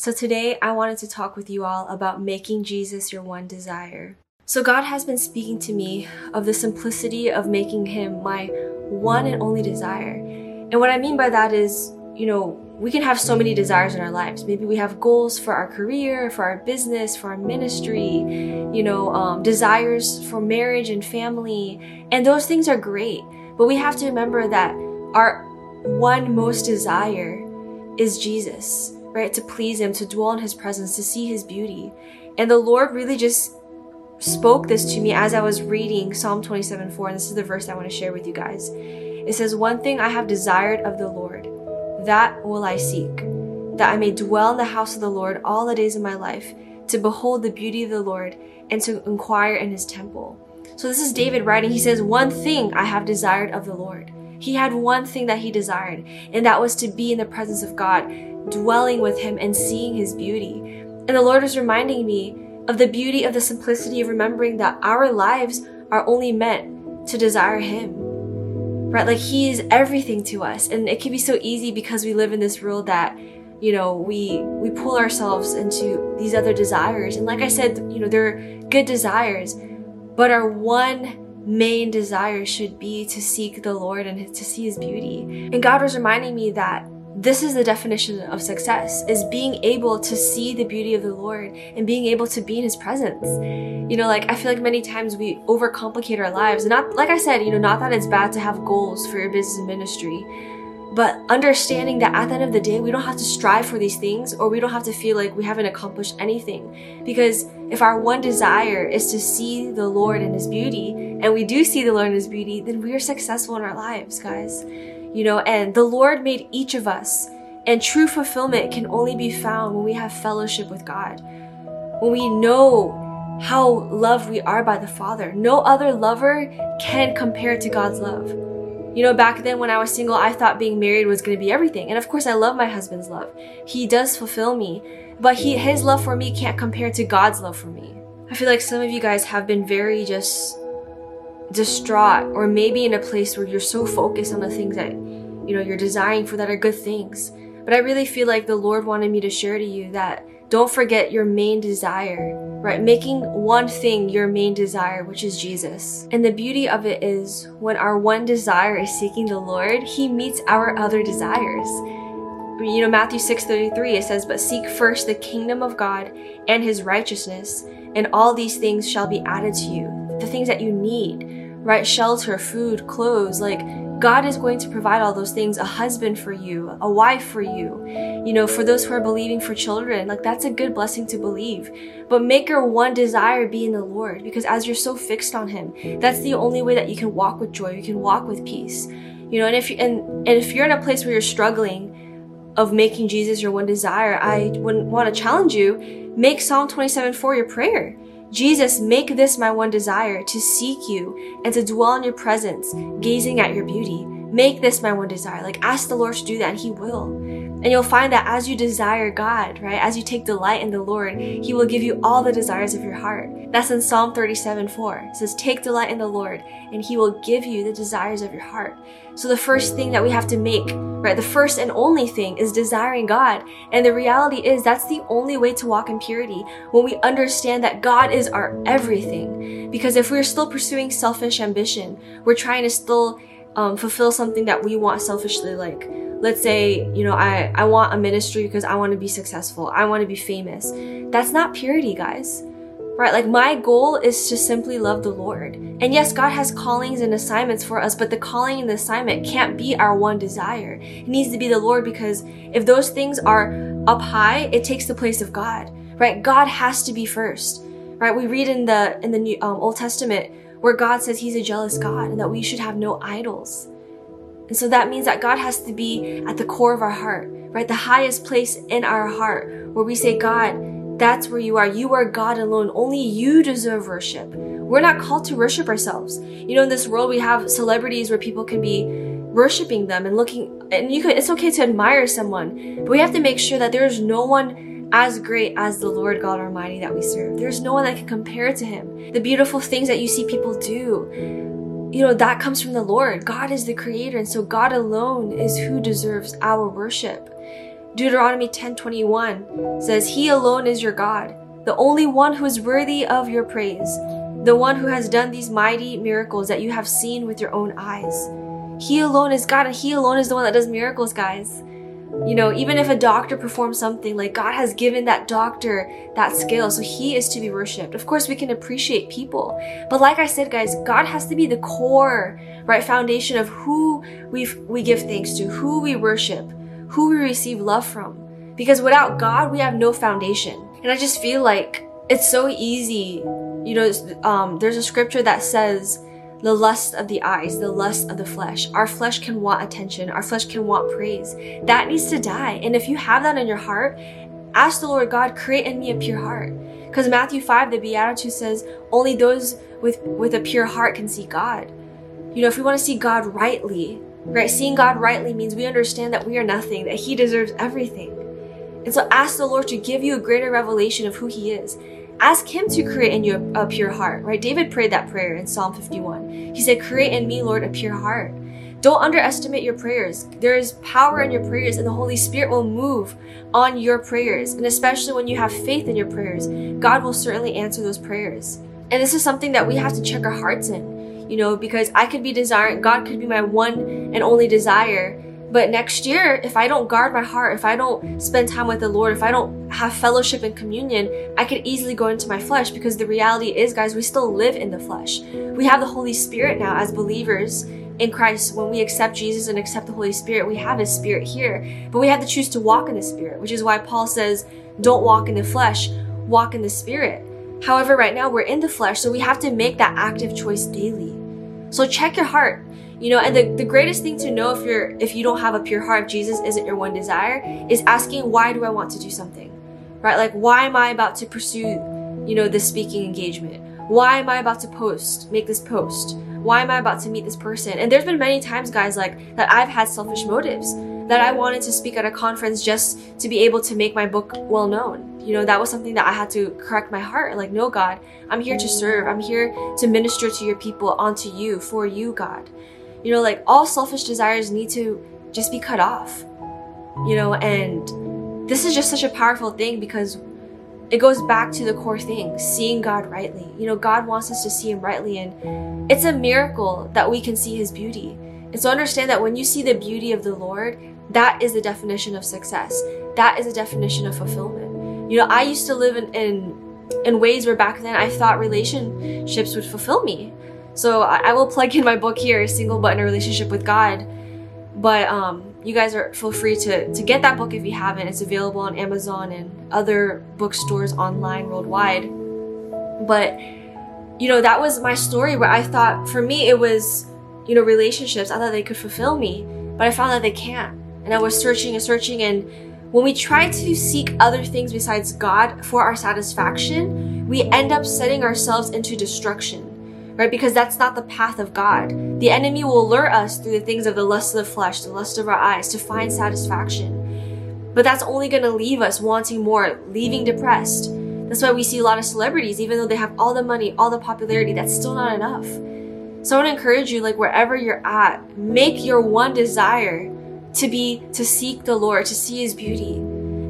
So today I wanted to talk with you all about making Jesus your one desire. So God has been speaking to me of the simplicity of making him my one and only desire. And what I mean by that is, you know, we can have so many desires in our lives. Maybe we have goals for our career, for our business, for our ministry, you know, um, desires for marriage and family. And those things are great. But we have to remember that our one most desire is Jesus right? To please Him, to dwell in His presence, to see His beauty. And the Lord really just spoke this to me as I was reading Psalm 27 4. And this is the verse I want to share with you guys. It says, One thing I have desired of the Lord, that will I seek, that I may dwell in the house of the Lord all the days of my life, to behold the beauty of the Lord and to inquire in His temple. So this is David writing. He says, One thing I have desired of the Lord. He had one thing that he desired, and that was to be in the presence of God, dwelling with Him and seeing His beauty. And the Lord was reminding me of the beauty of the simplicity of remembering that our lives are only meant to desire Him. Right? Like He is everything to us. And it can be so easy because we live in this world that you know we we pull ourselves into these other desires and like i said you know they're good desires but our one main desire should be to seek the lord and to see his beauty and god was reminding me that this is the definition of success is being able to see the beauty of the lord and being able to be in his presence. You know like i feel like many times we overcomplicate our lives. And not like i said you know not that it's bad to have goals for your business and ministry but understanding that at the end of the day we don't have to strive for these things or we don't have to feel like we haven't accomplished anything. Because if our one desire is to see the lord and his beauty and we do see the lord and his beauty then we are successful in our lives guys you know, and the Lord made each of us. And true fulfillment can only be found when we have fellowship with God. When we know how loved we are by the Father. No other lover can compare to God's love. You know, back then when I was single, I thought being married was going to be everything. And of course, I love my husband's love. He does fulfill me, but he, his love for me can't compare to God's love for me. I feel like some of you guys have been very just distraught or maybe in a place where you're so focused on the things that you know you're desiring for that are good things. But i really feel like the lord wanted me to share to you that don't forget your main desire right? Making one thing your main desire which is jesus. And the beauty of it is when our one desire is seeking the lord he meets our other desires. You know matthew 6 33 it says but seek first the kingdom of god and his righteousness and all these things shall be added to you the things that you need right? Shelter, food, clothes. Like, God is going to provide all those things a husband for you, a wife for you. You know, for those who are believing for children, like, that's a good blessing to believe. But make your one desire be in the Lord because as you're so fixed on Him, that's the only way that you can walk with joy, you can walk with peace. You know, and if you, and, and if you're in a place where you're struggling, of making Jesus your one desire, I would want to challenge you, make Psalm 27 4 your prayer. Jesus, make this my one desire to seek you and to dwell in your presence, gazing at your beauty. Make this my one desire. Like, ask the Lord to do that, and He will. And you'll find that as you desire God, right, as you take delight in the Lord, He will give you all the desires of your heart. That's in Psalm 37 4. It says, Take delight in the Lord, and He will give you the desires of your heart. So, the first thing that we have to make, right, the first and only thing is desiring God. And the reality is that's the only way to walk in purity when we understand that God is our everything. Because if we're still pursuing selfish ambition, we're trying to still um, fulfill something that we want selfishly, like, let's say, you know, I, I want a ministry because I want to be successful, I want to be famous. That's not purity, guys right? Like my goal is to simply love the Lord. And yes, God has callings and assignments for us, but the calling and the assignment can't be our one desire. It needs to be the Lord because if those things are up high, it takes the place of God, right? God has to be first, right? We read in the in the New, um, Old Testament where God says He's a jealous God and that we should have no idols. And so that means that God has to be at the core of our heart, right? The highest place in our heart where we say, God, that's where you are. You are God alone. Only you deserve worship. We're not called to worship ourselves. You know, in this world, we have celebrities where people can be worshiping them and looking, and you can, it's okay to admire someone, but we have to make sure that there is no one as great as the Lord God Almighty that we serve. There's no one that can compare to Him. The beautiful things that you see people do, you know, that comes from the Lord. God is the creator, and so God alone is who deserves our worship. Deuteronomy 10:21 says, "He alone is your God, the only one who is worthy of your praise, the one who has done these mighty miracles that you have seen with your own eyes." He alone is God, and He alone is the one that does miracles, guys. You know, even if a doctor performs something, like God has given that doctor that skill, so He is to be worshipped. Of course, we can appreciate people, but like I said, guys, God has to be the core, right, foundation of who we we give thanks to, who we worship who we receive love from. Because without God, we have no foundation. And I just feel like it's so easy. You know, um, there's a scripture that says, the lust of the eyes, the lust of the flesh. Our flesh can want attention. Our flesh can want praise. That needs to die. And if you have that in your heart, ask the Lord God, create in me a pure heart. Because Matthew 5, the Beatitude says, only those with, with a pure heart can see God. You know, if we want to see God rightly, Right? Seeing God rightly means we understand that we are nothing, that He deserves everything. And so ask the Lord to give you a greater revelation of who He is. Ask Him to create in you a, pure heart, right? David prayed that prayer in Psalm 51. He said, Create in me, Lord, a pure heart. Don't underestimate your prayers. There is power in your prayers, and the Holy Spirit will move on your prayers. And especially when you have faith in your prayers, God will certainly answer those prayers. And this is something that we have to check our hearts in you know, because I could be desiring, God could be my one and only desire. But next year, if I don't guard my heart, if I don't spend time with the Lord, if I don't have fellowship and communion, I could easily go into my flesh because the reality is, guys, we still live in the flesh. We have the Holy Spirit now as believers in Christ. When we accept Jesus and accept the Holy Spirit, we have His Spirit here. But we have to choose to walk in the Spirit, which is why Paul says, don't walk in the flesh, walk in the Spirit. However, right now we're in the flesh, so we have to make that active choice daily. So check your heart. You know, and the, the greatest thing to know if you're if you don't have a pure heart, if Jesus isn't your one desire, is asking why do I want to do something? Right? Like why am I about to pursue, you know, this speaking engagement? Why am I about to post, make this post? Why am I about to meet this person? And there's been many times, guys, like that I've had selfish motives that I wanted to speak at a conference just to be able to make my book well known. You know, that was something that I had to correct my heart. Like, no, God, I'm here to serve. I'm here to minister to your people, onto you, for you, God. You know, like all selfish desires need to just be cut off. You know, and this is just such a powerful thing because it goes back to the core thing seeing God rightly. You know, God wants us to see Him rightly, and it's a miracle that we can see His beauty. And so understand that when you see the beauty of the Lord, that is the definition of success. That is a definition of fulfillment. You know, I used to live in, in, in ways where back then I thought relationships would fulfill me. So I, I will plug in my book here, Single But in a Relationship with God. But um, you guys are feel free to, to get that book if you haven't. It's available on Amazon and other bookstores online worldwide. But you know, that was my story where I thought for me it was, you know, relationships. I thought they could fulfill me, but I found that they can't. And I was searching and searching. And when we try to seek other things besides God for our satisfaction, we end up setting ourselves into destruction, right? Because that's not the path of God. The enemy will lure us through the things of the lust of the flesh, the lust of our eyes to find satisfaction. But that's only going to leave us wanting more, leaving depressed. That's why we see a lot of celebrities, even though they have all the money, all the popularity, that's still not enough. So I want to encourage you, like wherever you're at, make your one desire to be to seek the Lord, to see his beauty.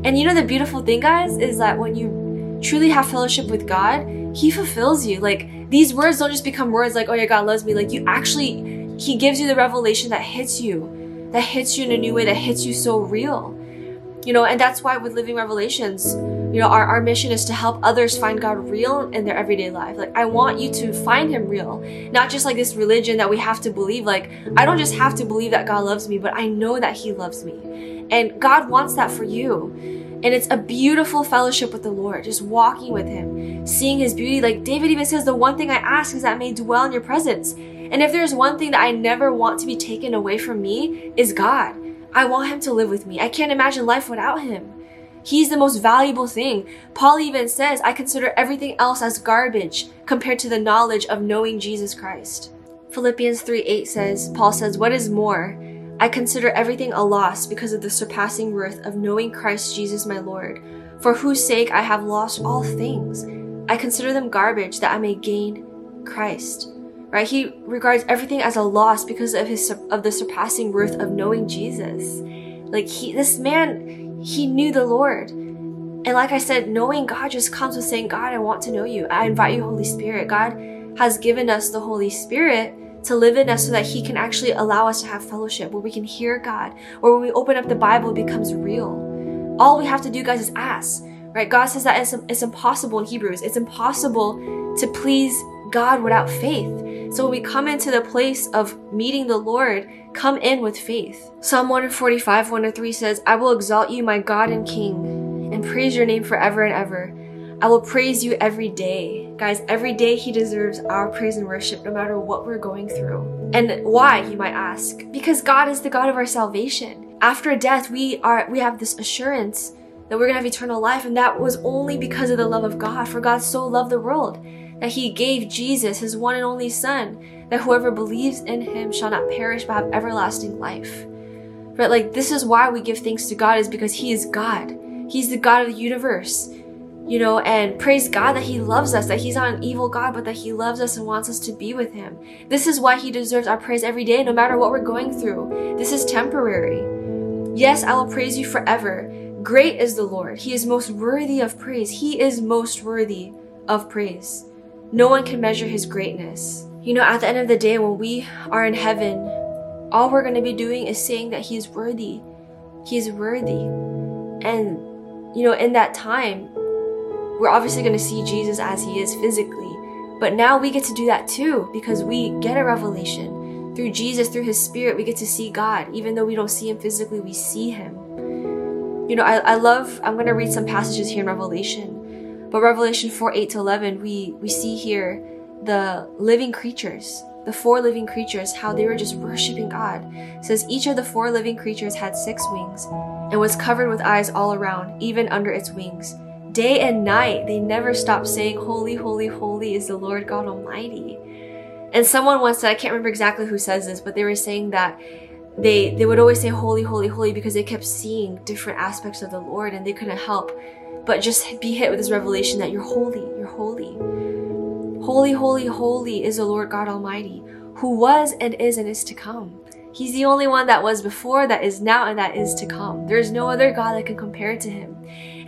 And you know the beautiful thing guys is that when you truly have fellowship with God, he fulfills you. Like these words don't just become words like oh yeah God loves me. Like you actually he gives you the revelation that hits you, that hits you in a new way, that hits you so real. You know, and that's why with Living Revelations, you know, our, our mission is to help others find God real in their everyday life. Like, I want you to find Him real, not just like this religion that we have to believe. Like, I don't just have to believe that God loves me, but I know that He loves me. And God wants that for you. And it's a beautiful fellowship with the Lord, just walking with Him, seeing His beauty. Like David even says, the one thing I ask is that I may dwell in your presence. And if there's one thing that I never want to be taken away from me, is God. I want Him to live with me. I can't imagine life without Him. He's the most valuable thing. Paul even says, I consider everything else as garbage compared to the knowledge of knowing Jesus Christ. Philippians 3 8 says, Paul says, What is more? I consider everything a loss because of the surpassing worth of knowing Christ Jesus my Lord, for whose sake I have lost all things. I consider them garbage that I may gain Christ. Right? He regards everything as a loss because of his of the surpassing worth of knowing Jesus. Like he this man, he knew the Lord. And like I said, knowing God just comes with saying, God, I want to know you. I invite you, Holy Spirit. God has given us the Holy Spirit to live in us so that He can actually allow us to have fellowship where we can hear God, or when we open up the Bible, it becomes real. All we have to do, guys, is ask. Right? God says that it's, it's impossible in Hebrews. It's impossible to please God without faith. So when we come into the place of meeting the Lord, come in with faith. Psalm 145, 1 to 3 says, I will exalt you, my God and King, and praise your name forever and ever. I will praise you every day. Guys, every day He deserves our praise and worship no matter what we're going through. And why, you might ask? Because God is the God of our salvation. After death, we are we have this assurance that we're gonna have eternal life, and that was only because of the love of God. For God so loved the world that He gave Jesus, His one and only Son, that whoever believes in Him shall not perish but have everlasting life. But like this is why we give thanks to God is because He is God. He's the God of the universe you know, and praise God that He loves us, that He's not an evil God, but that He loves us and wants us to be with Him. This is why He deserves our praise every day, no matter what we're going through. This is temporary. Yes, I will praise you forever. Great is the Lord. He is most worthy of praise. He is most worthy of praise. No one can measure His greatness. You know, at the end of the day, when we are in heaven, all we're going to be doing is saying that He is worthy. He is worthy. And, you know, in that time, we're obviously going to see Jesus as he is physically. But now we get to do that too because we get a revelation. Through Jesus, through his spirit, we get to see God. Even though we don't see him physically, we see him. You know, I, I love, I'm going to read some passages here in Revelation. But Revelation 4 8 to 11, we, we see here the living creatures, the four living creatures, how they were just worshiping God. It says each of the four living creatures had six wings and was covered with eyes all around, even under its wings day and night, they never stop saying, Holy, holy, holy is the Lord God Almighty. And someone once said, I can't remember exactly who says this, but they were saying that they they would always say holy, holy, holy because they kept seeing different aspects of the Lord and they couldn't help but just be hit with this revelation that you're holy, you're holy. Holy, holy, holy is the Lord God Almighty, who was and is and is to come. He's the only one that was before, that is now, and that is to come. There is no other God that can compare to him.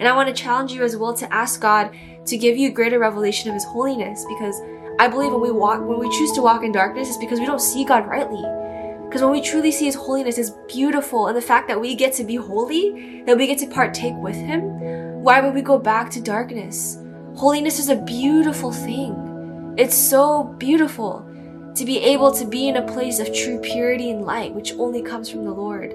And I want to challenge you as well to ask God to give you greater revelation of his holiness because I believe when we walk when we choose to walk in darkness it's because we don't see God rightly. Because when we truly see his holiness is beautiful and the fact that we get to be holy, that we get to partake with him, why would we go back to darkness? Holiness is a beautiful thing. It's so beautiful to be able to be in a place of true purity and light, which only comes from the Lord.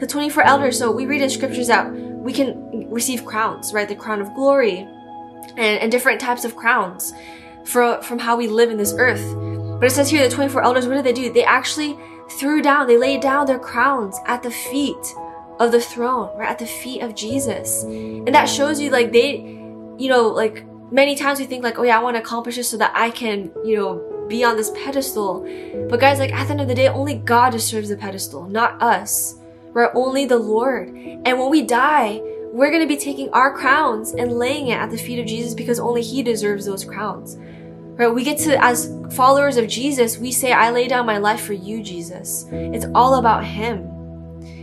The 24 elders, so we read in scriptures that we can receive crowns, right? The crown of glory and, and different types of crowns for, from how we live in this earth. But it says here the 24 elders, what did they do? They actually threw down, they laid down their crowns at the feet of the throne, right? At the feet of Jesus. And that shows you like they, you know, like many times we think like, oh yeah, I want to accomplish this so that I can, you know, be on this pedestal. But guys, like at the end of the day, only God deserves the pedestal, not us. Right? Only the Lord. And when we die, we're going to be taking our crowns and laying it at the feet of Jesus because only He deserves those crowns. Right? We get to, as followers of Jesus, we say, I lay down my life for you, Jesus. It's all about Him.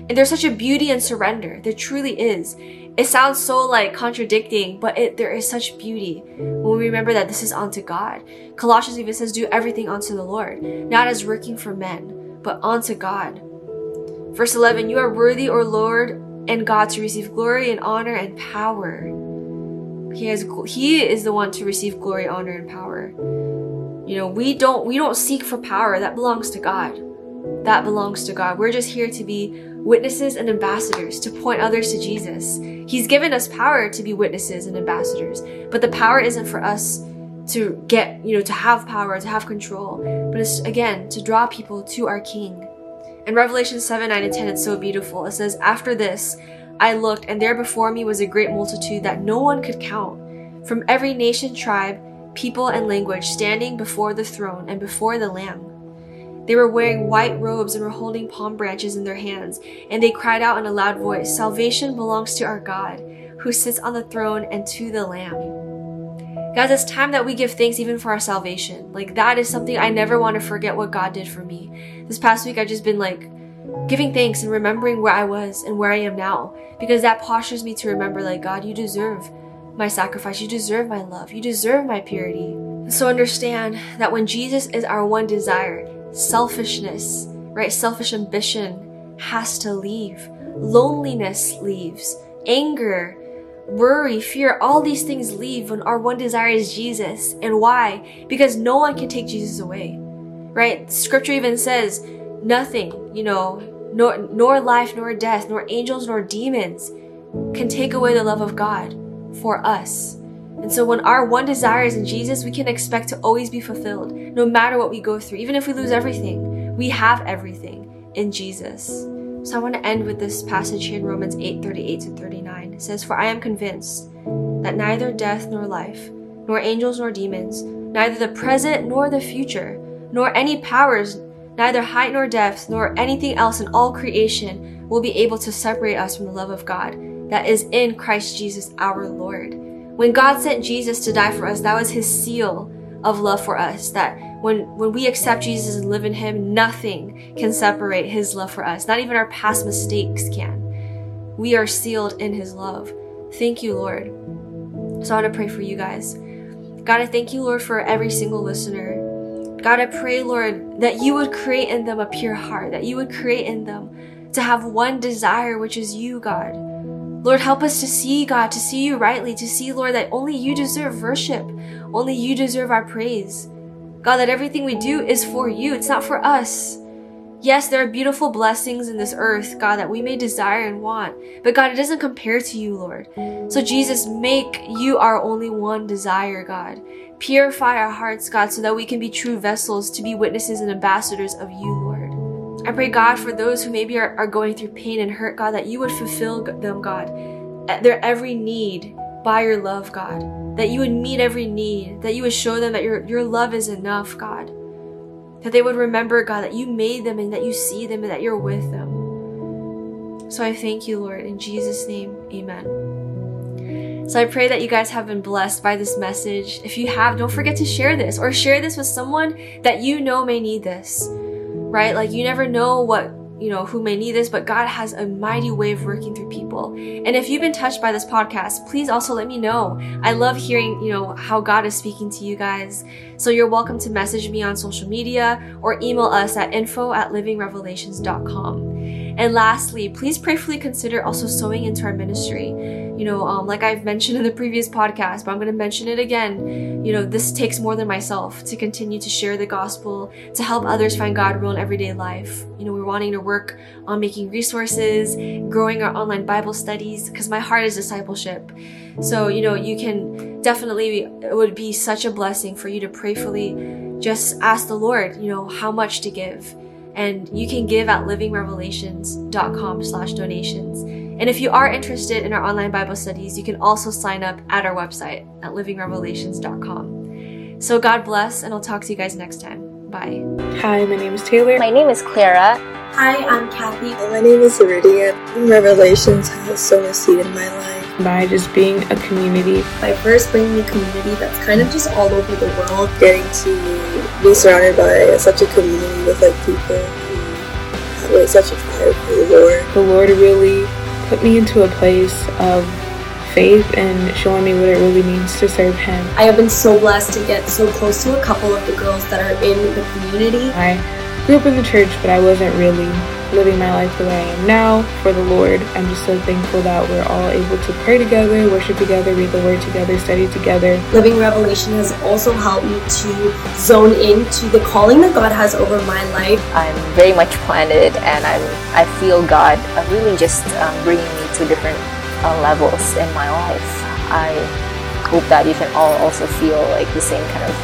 And there's such a beauty in surrender. There truly is. It sounds so like contradicting, but it, there is such beauty when we remember that this is unto God. Colossians even says, do everything unto the Lord, not as working for men, but unto God. Verse 11, you are worthy, O Lord and God, to receive glory and honor and power. He has he is the one to receive glory, honor, and power. You know, we don't we don't seek for power. That belongs to God. That belongs to God. We're just here to be witnesses and ambassadors to point others to Jesus. He's given us power to be witnesses and ambassadors, but the power isn't for us to get, you know, to have power, to have control, but it's again to draw people to our King. In Revelation 7, 9, and 10, it's so beautiful. It says, After this, I looked, and there before me was a great multitude that no one could count, from every nation, tribe, people, and language, standing before the throne and before the Lamb. They were wearing white robes and were holding palm branches in their hands, and they cried out in a loud voice Salvation belongs to our God, who sits on the throne and to the Lamb. Guys, it's time that we give thanks even for our salvation. Like, that is something I never want to forget what God did for me. This past week, I've just been like giving thanks and remembering where I was and where I am now because that postures me to remember, like, God, you deserve my sacrifice. You deserve my love. You deserve my purity. So understand that when Jesus is our one desire, selfishness, right? Selfish ambition has to leave. Loneliness leaves. Anger, worry, fear, all these things leave when our one desire is Jesus. And why? Because no one can take Jesus away. Right? Scripture even says, nothing, you know, nor, nor life, nor death, nor angels, nor demons can take away the love of God for us. And so when our one desire is in Jesus, we can expect to always be fulfilled, no matter what we go through. Even if we lose everything, we have everything in Jesus. So I want to end with this passage here in Romans 8 38 to 39. It says, For I am convinced that neither death nor life, nor angels nor demons, neither the present nor the future, nor any powers, neither height nor depth, nor anything else in all creation will be able to separate us from the love of God that is in Christ Jesus our Lord. When God sent Jesus to die for us, that was his seal of love for us that when when we accept Jesus and live in him nothing can separate his love for us not even our past mistakes can we are sealed in his love thank you lord so i want to pray for you guys god i thank you lord for every single listener god i pray lord that you would create in them a pure heart that you would create in them to have one desire which is you god Lord, help us to see, God, to see you rightly, to see, Lord, that only you deserve worship. Only you deserve our praise. God, that everything we do is for you. It's not for us. Yes, there are beautiful blessings in this earth, God, that we may desire and want. But God, it doesn't compare to you, Lord. So Jesus, make you our only one desire, God. Purify our hearts, God, so that we can be true vessels to be witnesses and ambassadors of you, Lord. I pray, God, for those who maybe are, are going through pain and hurt, God, that you would fulfill them, God, their every need by your love, God that you would meet every need, that you would show them that your, your love is enough, God. That they would remember, God, that you made them and that you see them and that you're with them. So I thank you, Lord. In Jesus' name, amen. So I pray that you guys have been blessed by this message. If you have, don't forget to share this or share this with someone that you know may need this, right? Like you never know what you know, who may need this, but God has a mighty way of working through people. And if you've been touched by this podcast, please also let me know. I love hearing, you know, how God is speaking to you guys. So you're welcome to message me on social media or email us at info at livingrevelations.com. And lastly, please prayerfully consider also sowing into our ministry. You know, um, like I've mentioned in the previous podcast, but I'm going to mention it again. You know, this takes more than myself to continue to share the gospel, to help others find God real in everyday life. You know, we're wanting to work on making resources, growing our online Bible studies, because my heart is discipleship. So, you know, you can definitely, it would be such a blessing for you to prayerfully just ask the Lord, you know, how much to give. And you can give at livingrevelations.com slash donations. And if you are interested in our online Bible studies, you can also sign up at our website at livingrevelations.com. So God bless, and I'll talk to you guys next time. Bye. Hi, my name is Taylor. My name is Clara. Hi, I'm Kathy. My name is Iridia. Revelations has sown a seed in my life. By just being a community. By first bringing a community that's kind of just all over the world. Getting to be surrounded by such a community with like people who have like such a fire for the Lord. The Lord really put me into a place of faith and showing me what it really means to serve Him. I have been so blessed to get so close to a couple of the girls that are in the community. I grew up in the church, but I wasn't really living my life the way I am now for the Lord. I'm just so thankful that we're all able to pray together, worship together, read the Word together, study together. Living Revelation has also helped me to zone into the calling that God has over my life. I'm very much planted, and I'm I feel God really just um, bringing me to different uh, levels in my life. I hope that you can all also feel like the same kind of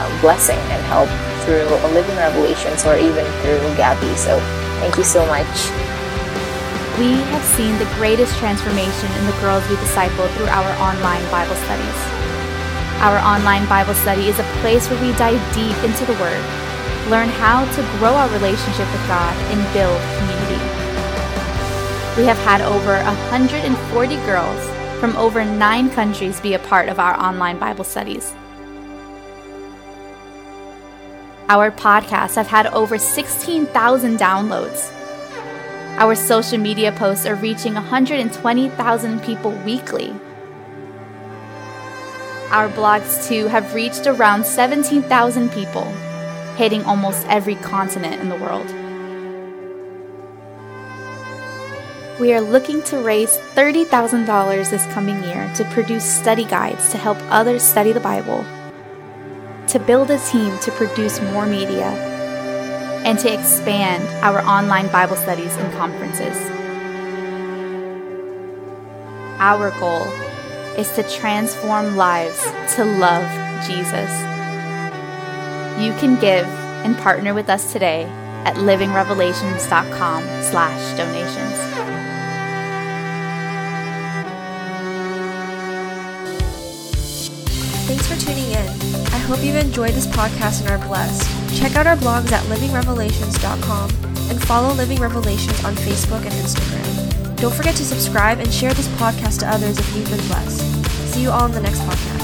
um, blessing and help through a living revelations or even through Gabby. So thank you so much. We have seen the greatest transformation in the girls we disciple through our online Bible studies. Our online Bible study is a place where we dive deep into the Word, learn how to grow our relationship with God, and build community. We have had over 140 girls from over nine countries be a part of our online Bible studies. Our podcasts have had over 16,000 downloads. Our social media posts are reaching 120,000 people weekly. Our blogs, too, have reached around 17,000 people, hitting almost every continent in the world. We are looking to raise $30,000 this coming year to produce study guides to help others study the Bible to build a team to produce more media, and to expand our online Bible studies and conferences. Our goal is to transform lives to love Jesus. You can give and partner with us today at livingrevelations.com slash donations. Thanks for tuning in. I hope you've enjoyed this podcast and are blessed. Check out our blogs at livingrevelations.com and follow Living Revelations on Facebook and Instagram. Don't forget to subscribe and share this podcast to others if you've been blessed. See you all in the next podcast.